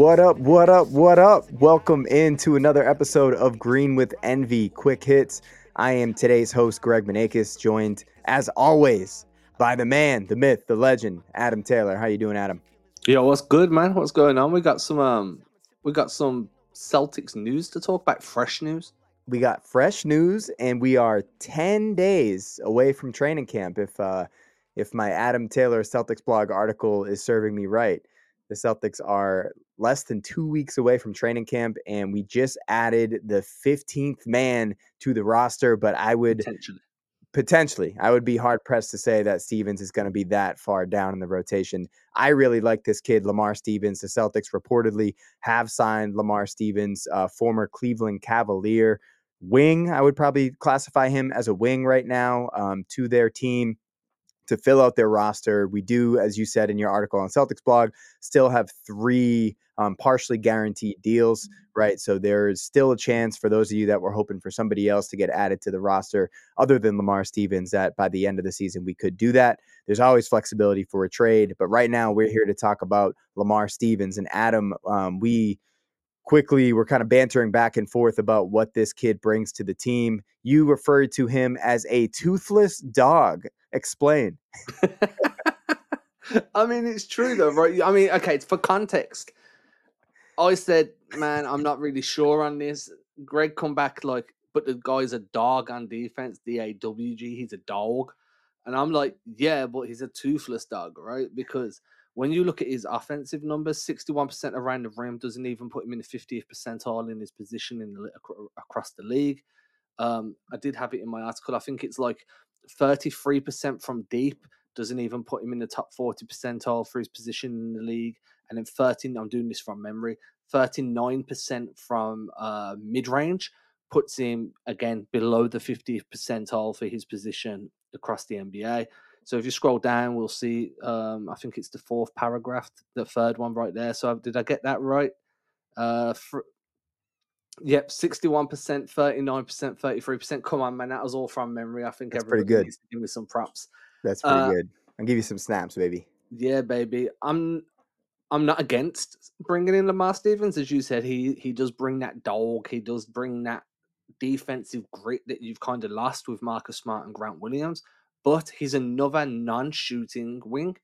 What up, what up, what up? Welcome into another episode of Green with Envy Quick Hits. I am today's host, Greg Maneikis, joined as always by the man, the myth, the legend, Adam Taylor. How you doing, Adam? Yo, what's good, man? What's going on? We got some um we got some Celtics news to talk about, fresh news. We got fresh news and we are 10 days away from training camp if uh if my Adam Taylor Celtics blog article is serving me right. The Celtics are less than two weeks away from training camp, and we just added the 15th man to the roster. But I would Potentially. potentially, I would be hard pressed to say that Stevens is going to be that far down in the rotation. I really like this kid, Lamar Stevens. The Celtics reportedly have signed Lamar Stevens, uh, former Cleveland Cavalier wing. I would probably classify him as a wing right now um, to their team to fill out their roster. We do, as you said in your article on Celtics blog, still have three um, partially guaranteed deals, right? So there's still a chance for those of you that were hoping for somebody else to get added to the roster other than Lamar Stevens that by the end of the season we could do that. There's always flexibility for a trade, but right now we're here to talk about Lamar Stevens and Adam. Um, we quickly we're kind of bantering back and forth about what this kid brings to the team. You referred to him as a toothless dog. Explain. I mean, it's true though, right? I mean, okay, it's for context. I said, man, I'm not really sure on this. Greg come back like, but the guy's a dog on defense, D A W G. He's a dog, and I'm like, yeah, but he's a toothless dog, right? Because when you look at his offensive numbers, 61% around the rim doesn't even put him in the 50th percentile in his position in the, across the league. Um, I did have it in my article. I think it's like 33% from deep doesn't even put him in the top 40 percentile for his position in the league. And then 13, I'm doing this from memory, 39% from uh, mid range puts him again below the 50th percentile for his position across the NBA. So if you scroll down, we'll see. Um, I think it's the fourth paragraph, the third one right there. So did I get that right? Uh, yep, sixty-one percent, thirty-nine percent, thirty-three percent. Come on, man, that was all from memory. I think That's pretty good. needs to give me some props. That's pretty Uh, good. I'll give you some snaps, baby. Yeah, baby. I'm I'm not against bringing in Lamar Stevens, as you said. He he does bring that dog. He does bring that defensive grit that you've kind of lost with Marcus Smart and Grant Williams. But he's another non-shooting wing.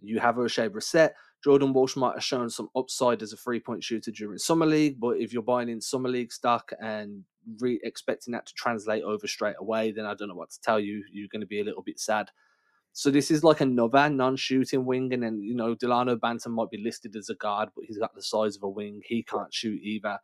You have Oshae Brissett. Jordan Walsh might have shown some upside as a three-point shooter during summer league, but if you're buying in summer league stock and re- expecting that to translate over straight away, then I don't know what to tell you. You're going to be a little bit sad. So this is like another non-shooting wing, and then you know Dalano Banton might be listed as a guard, but he's got the size of a wing. He can't shoot either.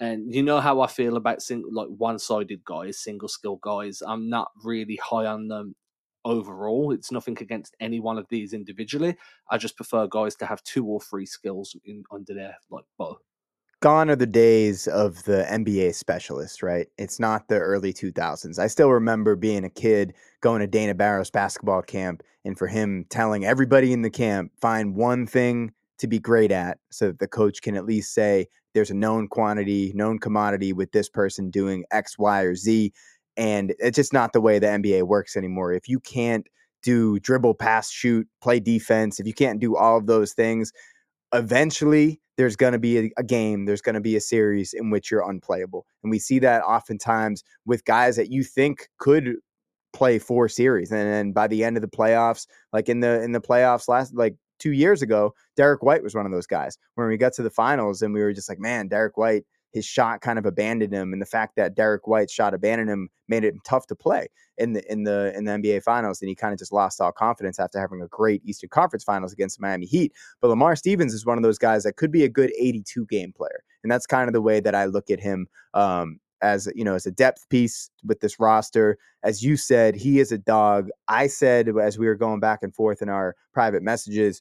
And you know how I feel about single, like one-sided guys, single skill guys. I'm not really high on them overall. It's nothing against any one of these individually. I just prefer guys to have two or three skills in under their like bow. gone are the days of the NBA specialist, right? It's not the early 2000s. I still remember being a kid going to Dana Barros basketball camp and for him telling everybody in the camp, find one thing to be great at so that the coach can at least say there's a known quantity, known commodity with this person doing X, Y, or Z. And it's just not the way the NBA works anymore. If you can't do dribble, pass, shoot, play defense, if you can't do all of those things, eventually there's going to be a, a, game, there's going to be a series in which you're unplayable. And we see that oftentimes with guys that you think could play four series and then by the end of the playoffs like in the in the playoffs last like two years ago, Derrick White was one of those guys. When we got to the finals and we were just like, man, Derrick White, his shot kind of abandoned him, and the fact that Derrick White's shot abandoned him made it tough to play in the in the in the NBA Finals. And he kind of just lost all confidence after having a great Eastern Conference Finals against the Miami Heat. But Lamar Stevens is one of those guys that could be a good 82 game player, and that's kind of the way that I look at him. Um, as you know as a depth piece with this roster as you said he is a dog i said as we were going back and forth in our private messages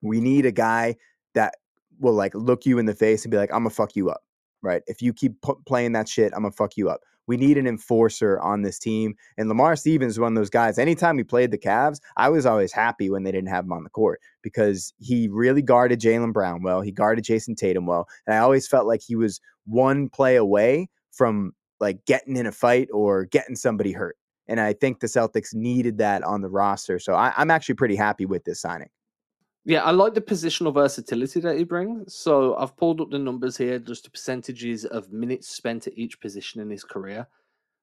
we need a guy that will like look you in the face and be like, I'm gonna fuck you up, right? If you keep playing that shit, I'm gonna fuck you up. We need an enforcer on this team. And Lamar Stevens is one of those guys. Anytime we played the Cavs, I was always happy when they didn't have him on the court because he really guarded Jaylen Brown well. He guarded Jayson Tatum well. And I always felt like he was one play away from like getting in a fight or getting somebody hurt. And I think the Celtics needed that on the roster. So I, I'm actually pretty happy with this signing. Yeah, I like the positional versatility that he brings. So I've pulled up the numbers here, just the percentages of minutes spent at each position in his career.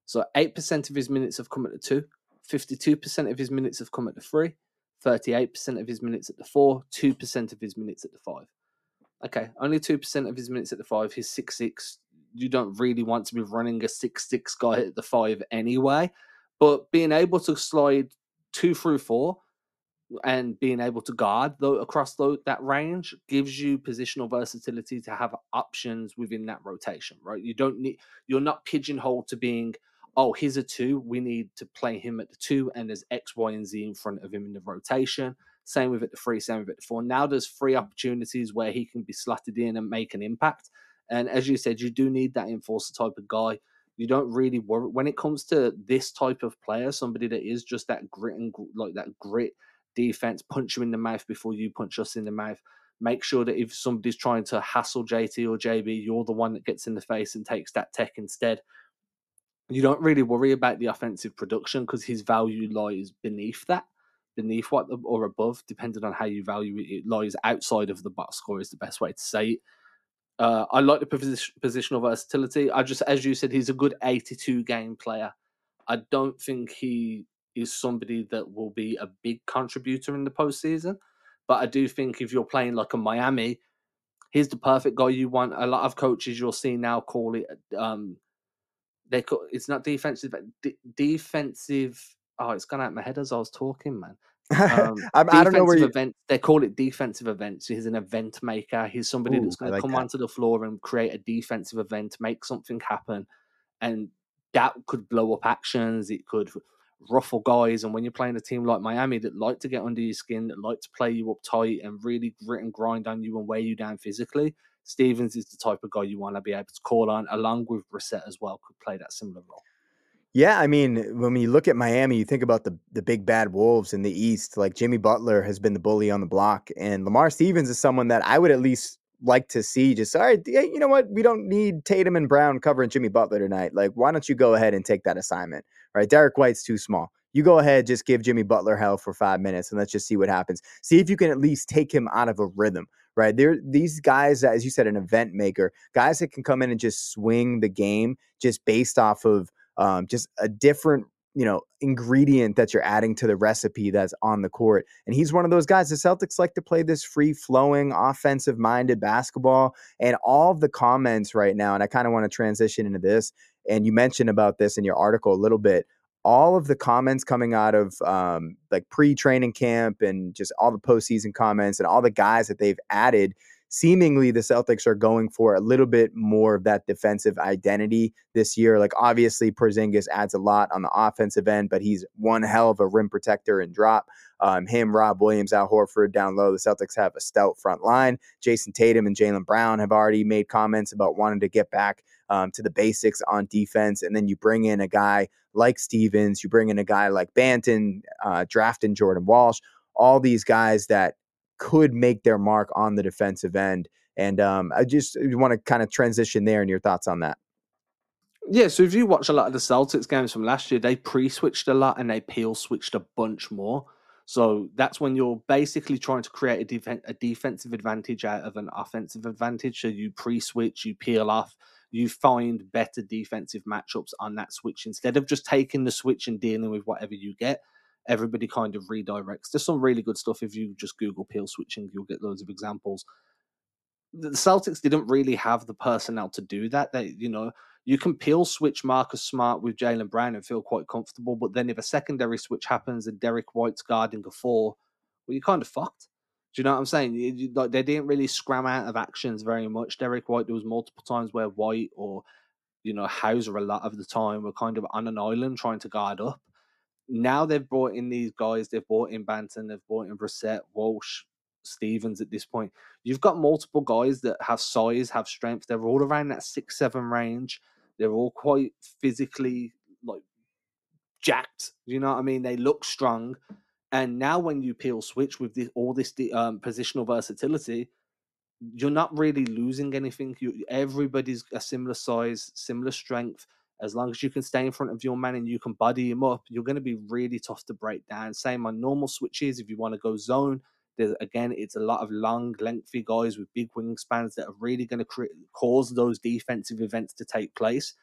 So 8% of his minutes have come at the two, 52% of his minutes have come at the three, 38% of his minutes at the four, 2% of his minutes at the five. Okay, only 2% of his minutes at the five. He's six six. You don't really want to be running a six six guy at the five anyway. But being able to slide two through four and being able to guard though across the, that range gives you positional versatility to have options within that rotation right? You don't need you're not pigeonholed to being oh here's a two we need to play him at the two and there's x y and z in front of him in the rotation. Same with it the three same with it the four. Now there's three opportunities where he can be slotted in and make an impact. And as you said you do need that enforcer type of guy. You don't really worry when it comes to this type of player somebody that is just that grit and like that grit defense, punch you in the mouth before you punch us in the mouth. Make sure that if somebody's trying to hassle JT or JB, you're the one that gets in the face and takes that tech instead. You don't really worry about the offensive production because his value lies beneath that, beneath what or above, depending on how you value it. It lies outside of the box score is the best way to say it. Uh, I like the position, positional versatility. I just, as you said, he's a good 82 game player. I don't think he is somebody that will be a big contributor in the postseason. But I do think if you're playing like a Miami, he's the perfect guy you want. A lot of coaches you'll see now call it um they call it's not defensive d- defensive oh it's gone out my head as I was talking, man. Um, I don't know where you... event, they call it defensive events. He's an event maker. He's somebody Ooh, that's going like to come that. onto the floor and create a defensive event, make something happen, and that could blow up actions. It could ruffle guys. And when you're playing a team like Miami that like to get under your skin, that like to play you up tight and really grit and grind on you and weigh you down physically, Stevens is the type of guy you want to be able to call on, along with Brissett as well, could play that similar role. Yeah, I mean, when you look at Miami, you think about the the big bad wolves in the East. Like Jimmy Butler has been the bully on the block, and Lamar Stevens is someone that I would at least like to see. Just all right, you know what? We don't need Tatum and Brown covering Jimmy Butler tonight. Like, why don't you go ahead and take that assignment? right? Derrick White's too small. You go ahead, just give Jimmy Butler hell for five minutes, and let's just see what happens. See if you can at least take him out of a rhythm, right? There, these guys, as you said, an event maker, guys that can come in and just swing the game just based off of um, just a different you know ingredient that you're adding to the recipe that's on the court and he's one of those guys the celtics like to play this free flowing offensive minded basketball and all the comments right now and i kind of want to transition into this and you mentioned about this in your article a little bit all of the comments coming out of um, like pre-training camp and just all the postseason comments and all the guys that they've added seemingly the Celtics are going for a little bit more of that defensive identity this year. Like obviously Porzingis adds a lot on the offensive end, but he's one hell of a rim protector and drop. Um, him, Rob Williams, Al Horford down low. The Celtics have a stout front line. Jayson Tatum and Jaylen Brown have already made comments about wanting to get back um, to the basics on defense. And then you bring in a guy like Stevens, you bring in a guy like Banton, uh, drafting Jordan Walsh, all these guys that could make their mark on the defensive end. And um, I just want to kind of transition there and your thoughts on that. Yeah, so if you watch a lot of the Celtics games from last year, they pre-switched a lot and they peel switched a bunch more. So that's when you're basically trying to create a, def- a defensive advantage out of an offensive advantage. So you pre-switch, you peel off, you find better defensive matchups on that switch instead of just taking the switch and dealing with whatever you get. Everybody kind of redirects. There's some really good stuff. If you just Google peel switching, you'll get loads of examples. The Celtics didn't really have the personnel to do that. They, you know, you can peel switch Marcus Smart with Jaylen Brown and feel quite comfortable. But then if a secondary switch happens and Derrick White's guarding a four, well, you're kind of fucked. Do you know what I'm saying? You, you, like they didn't really scram out of actions very much. Derrick White, there was multiple times where White or you know Hauser a lot of the time were kind of on an island trying to guard up. Now they've brought in these guys. They've brought in Banton. They've brought in Brissett, Walsh, Stevens. At this point, you've got multiple guys that have size, have strength. They're all around that six seven range. They're all quite physically like jacked. You know what I mean? They look strong. And now when you peel switch with this, all this um, positional versatility, you're not really losing anything. You, everybody's a similar size, similar strength. As long as you can stay in front of your man and you can body him up, you're going to be really tough to break down. Same on normal switches. If you want to go zone, there's again, it's a lot of long, lengthy guys with big wingspans that are really going to cause those defensive events to take place.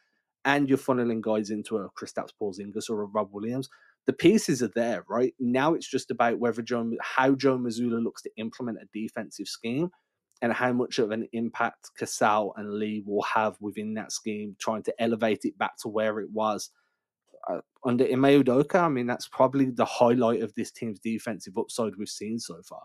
And you're funneling guys into a Kristaps Porzingis or a Rob Williams. The pieces are there, right? Now it's just about whether Joe, how Joe Mazzulla looks to implement a defensive scheme and how much of an impact Cassell and Lee will have within that scheme, trying to elevate it back to where it was uh, under Ime Udoka, I mean, that's probably the highlight of this team's defensive upside we've seen so far.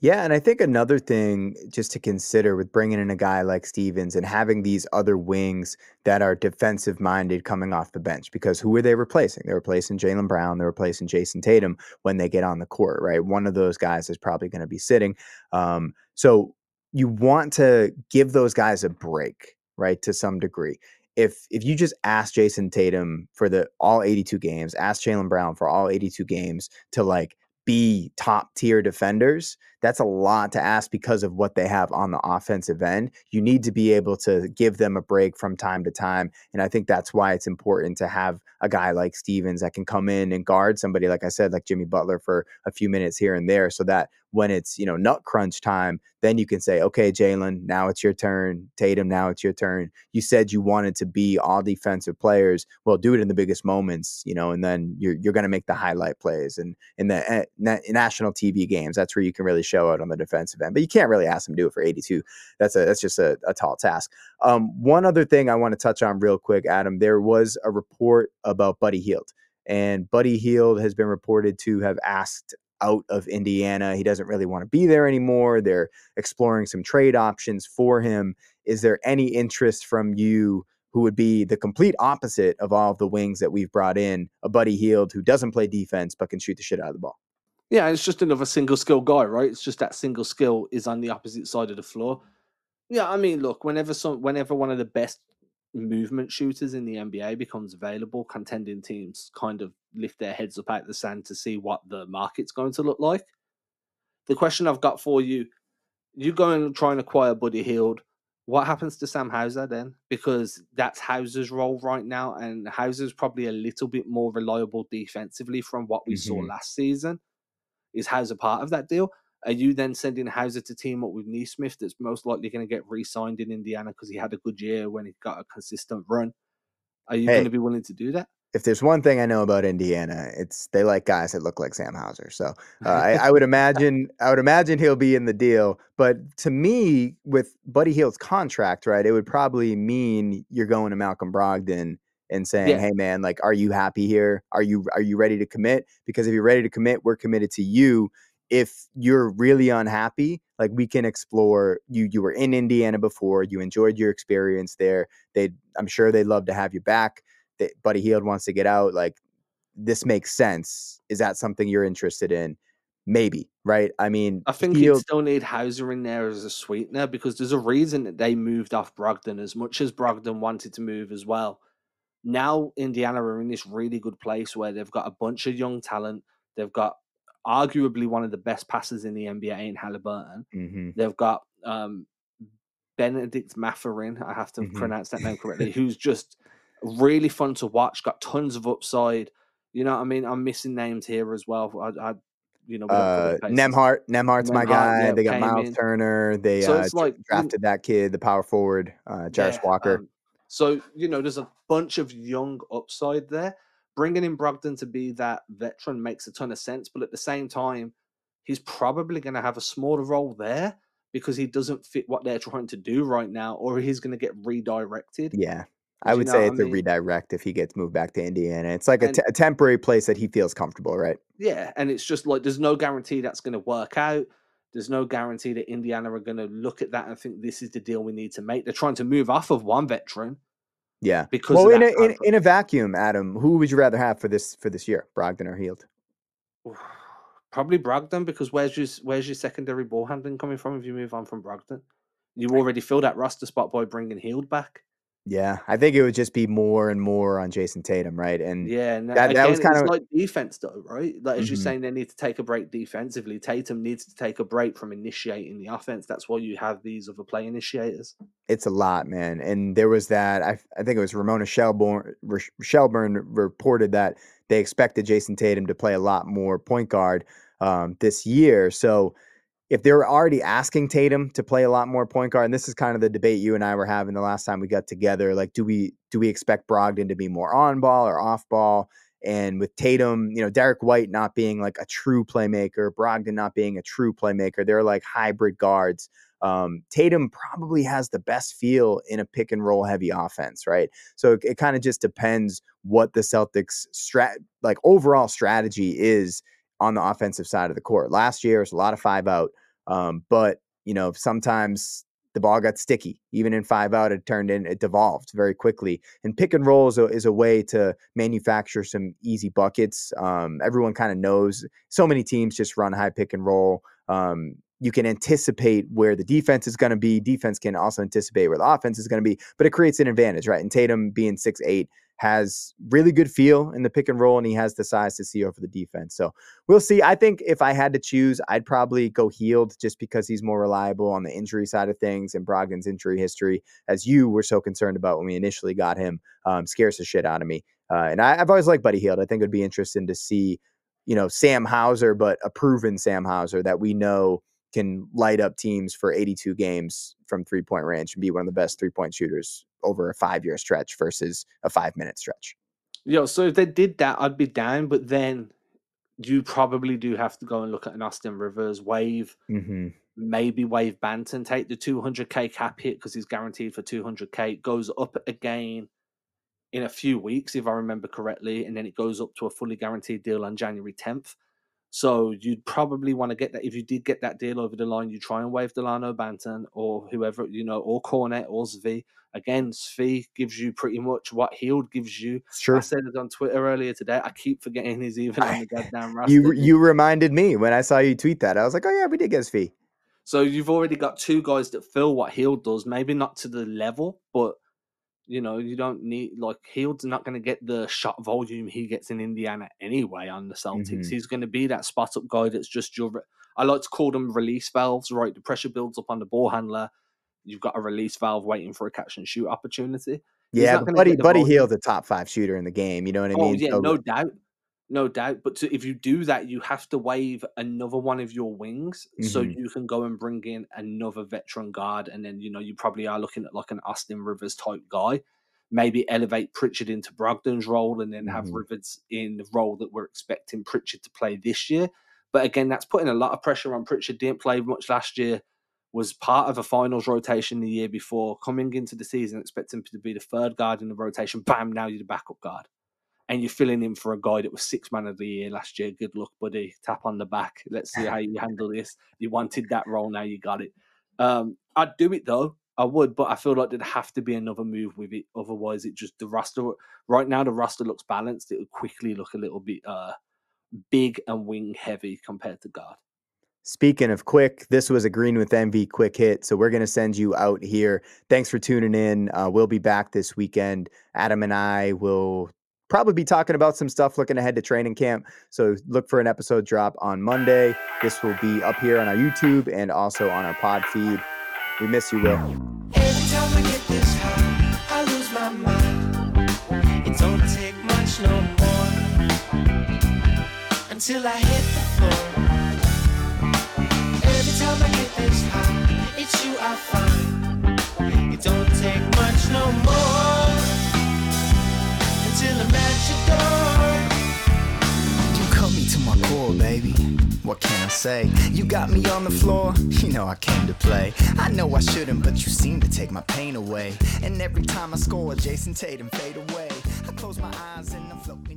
Yeah, and I think another thing just to consider with bringing in a guy like Stevens and having these other wings that are defensive minded coming off the bench, because who are they replacing? They're replacing Jaylen Brown, they're replacing Jayson Tatum when they get on the court, right? One of those guys is probably going to be sitting. Um, so you want to give those guys a break, right, to some degree if if you just ask Jayson Tatum for the all 82 games, ask Jaylen Brown for all 82 games to like be top tier defenders, that's a lot to ask because of what they have on the offensive end. You need to be able to give them a break from time to time. And I think that's why it's important to have a guy like Stevens that can come in and guard somebody, like I said, like Jimmy Butler for a few minutes here and there, so that when it's, you know, nut crunch time, then you can say, okay, Jaylen, now it's your turn. Tatum, now it's your turn. You said you wanted to be all defensive players. Well, do it in the biggest moments, you know, and then you're, you're going to make the highlight plays. And in the uh, national TV games, that's where you can really show out on the defensive end. But you can't really ask them to do it for 82. That's a that's just a, a tall task. Um, one other thing I want to touch on real quick, Adam. There was a report about Buddy Hield, and Buddy Hield has been reported to have asked out of Indiana. He doesn't really want to be there anymore. They're exploring some trade options for him. Is there any interest from you? Who would be the complete opposite of all of the wings that we've brought in? A Buddy Hield who doesn't play defense but can shoot the shit out of the ball. Yeah, it's just another single skill guy, right? It's just that single skill is on the opposite side of the floor. Yeah, I mean, look, whenever some, whenever one of the best movement shooters in the NBA becomes available, contending teams kind of lift their heads up out of the sand to see what the market's going to look like. The question I've got for you: You go and try and acquire Buddy Hield. What happens to Sam Hauser then? Because that's Hauser's role right now, and Hauser's probably a little bit more reliable defensively from what we mm-hmm. saw last season. Is Hauser part of that deal? Are you then sending Hauser to team up with Nesmith that's most likely going to get re signed in Indiana because he had a good year when he got a consistent run? Are you hey, going to be willing to do that? If there's one thing I know about Indiana, it's they like guys that look like Sam Hauser. So uh, I, I, would imagine I would imagine he'll be in the deal. But to me, with Buddy Hield's contract, right, it would probably mean you're going to Malcolm Brogdon and saying, yeah. "Hey, man, like, are you happy here? Are you are you ready to commit? Because if you're ready to commit, we're committed to you. If you're really unhappy, like, we can explore. You you were in Indiana before. You enjoyed your experience there. They, I'm sure they'd love to have you back. That Buddy Hield wants to get out. Like, this makes sense. Is that something you're interested in? Maybe, right? I mean, I think you still need Hauser in there as a sweetener because there's a reason that they moved off Brogdon as much as Brogdon wanted to move as well now Indiana are in this really good place where they've got a bunch of young talent. They've got arguably one of the best passers in the NBA in Halliburton. Mm-hmm. They've got um, Benedict Mathurin, I have to Mhm. pronounce that name correctly, who's just really fun to watch, got tons of upside. You know what I mean? I'm missing names here as well. I, I you know, Uh. Nembhard, Nembhard's my guy. yeah, they got Myles in. Turner. They So uh, like, drafted that kid, the power forward, uh, Jarace Yeah, Walker. um, so you know, there's a bunch of young upside there. Bringing in Brogdon to be that veteran makes a ton of sense, but at the same time, he's probably going to have a smaller role there because he doesn't fit what they're trying to do right now, or he's going to get redirected. yeah. I would say what I it's a redirect if he gets moved back to Indiana. It's like a, And- te- a temporary place that he feels comfortable, right? Yeah, and it's just like there's no guarantee that's going to work out. There's no guarantee that Indiana are going to look at that and think this is the deal we need to make. They're trying to move off of one veteran Yeah. because Well, in a, in, in a vacuum, Adam, who would you rather have for this for this year, Brogdon or Hield? Probably Brogdon because where's your where's your secondary ball handling coming from if you move on from Brogdon? You already fill that roster spot by bringing Hield back. Yeah, I think it would just be more and more on Jayson Tatum, right? And Yeah, and that- again, that was it's kinda- like defense though, right? Like as you're Mhm. saying, they need to take a break defensively. Tatum needs to take a break from initiating the offense. That's why you have these other play initiators. it's a lot, man. And there was that. I I think it was Ramona Shelburne. Shelburne reported that they expected Jayson Tatum to play a lot more point guard um, this year. So if they're already asking Tatum to play a lot more point guard, and this is kind of the debate you and I were having the last time we got together, like do we do we expect Brogdon to be more on ball or off ball? And with Tatum, you know, Derrick White not being like a true playmaker, Brogdon not being a true playmaker, they're like hybrid guards. Um, Tatum probably has the best feel in a pick and roll heavy offense, right? So it, it kind of just depends what the Celtics strat like overall strategy is on the offensive side of the court. Last year was a lot of five out, um, but you know sometimes the ball got sticky. Even in five out, it turned in, it devolved very quickly. And pick and roll is a, is a way to manufacture some easy buckets. Um, everyone kind of knows. So many teams just run high pick and roll. Um, you can anticipate where the defense is going to be. Defense can also anticipate where the offense is going to be, but it creates an advantage, right? And Tatum being six eight has really good feel in the pick and roll, and he has the size to see over the defense. So we'll see. I think if I had to choose, I'd probably go Hield just because he's more reliable on the injury side of things, and Brogdon's injury history, as you were so concerned about when we initially got him, um, scares the shit out of me. Uh, and I, I've always liked Buddy Hield. I think it would be interesting to see, you know, Sam Hauser, but a proven Sam Hauser that we know can light up teams for 82 games from three point range and be one of the best three point shooters over a five year stretch versus a five minute stretch. Yo, so if they did that, I'd be down. But then you probably do have to go and look at an Austin Rivers waive, Mm-hmm. maybe waive Banton, take the 200k cap hit because he's guaranteed for 200k. Goes up again in a few weeks, if I remember correctly, and then it goes up to a fully guaranteed deal on January 10th. So you'd probably want to get that. If you did get that deal over the line, you try and waive Dalano Banton or whoever, you know, or Cornet or Svi. Again, Svi gives you pretty much what Hield gives you. True. I said it on Twitter earlier today. I keep forgetting he's even on the goddamn roster. You you reminded me when I saw you tweet that. I was like, oh yeah, we did get Svi. So you've already got two guys that fill what Hield does. Maybe not to the level, but you know, you don't need like Hield's not going to get the shot volume he gets in Indiana anyway on the Celtics. Mhm. He's going to be that spot up guy that's just your. I like to call them release valves. Right, the pressure builds up on the ball handler. You've got a release valve waiting for a catch and shoot opportunity. He's Yeah, but Buddy Buddy. Hield's a top five shooter in the game. You know what I mean? Oh mean? yeah, So- no doubt, no doubt. But to, if you do that, you have to waive another one of your wings, so Mhm. you can go and bring in another veteran guard, and then you know you probably are looking at like an Austin Rivers type guy. Maybe elevate Pritchard into Brogdon's role, and then have Mhm. Rivers in the role that we're expecting Pritchard to play this year. But again, that's putting a lot of pressure on Pritchard. Didn't play much last year. Was part of a finals rotation the year before. Coming into the season, expecting to be the third guard in the rotation. Bam! Now you're the backup guard and you're filling in for a guy that was six man of the year last year. Good luck, buddy. Tap on the back. Let's see how you handle this. You wanted that role, now you got it. Um, I'd do it though. I would, but I feel like there'd have to be another move with it. Otherwise, it just the roster right now the roster looks balanced. It would quickly look a little bit uh big and wing heavy compared to guard. Speaking of quick, this was a Green with Envy quick hit. So we're going to send you out here. Thanks for tuning in. Uh, we'll be back this weekend. Adam and I will probably be talking about some stuff looking ahead to training camp. So look for an episode drop on Monday. This will be up here on our YouTube and also on our pod feed. We miss you, Will. I hit the floor. Every time I get this high, it's you I find. It don't take much no more You cut me to my core, baby. What can I say? You got me on the floor, you know I came to play. I know I shouldn't, but you seem to take my pain away. And every time I score, Jayson Tatum fade away. I close my eyes and I'm floating.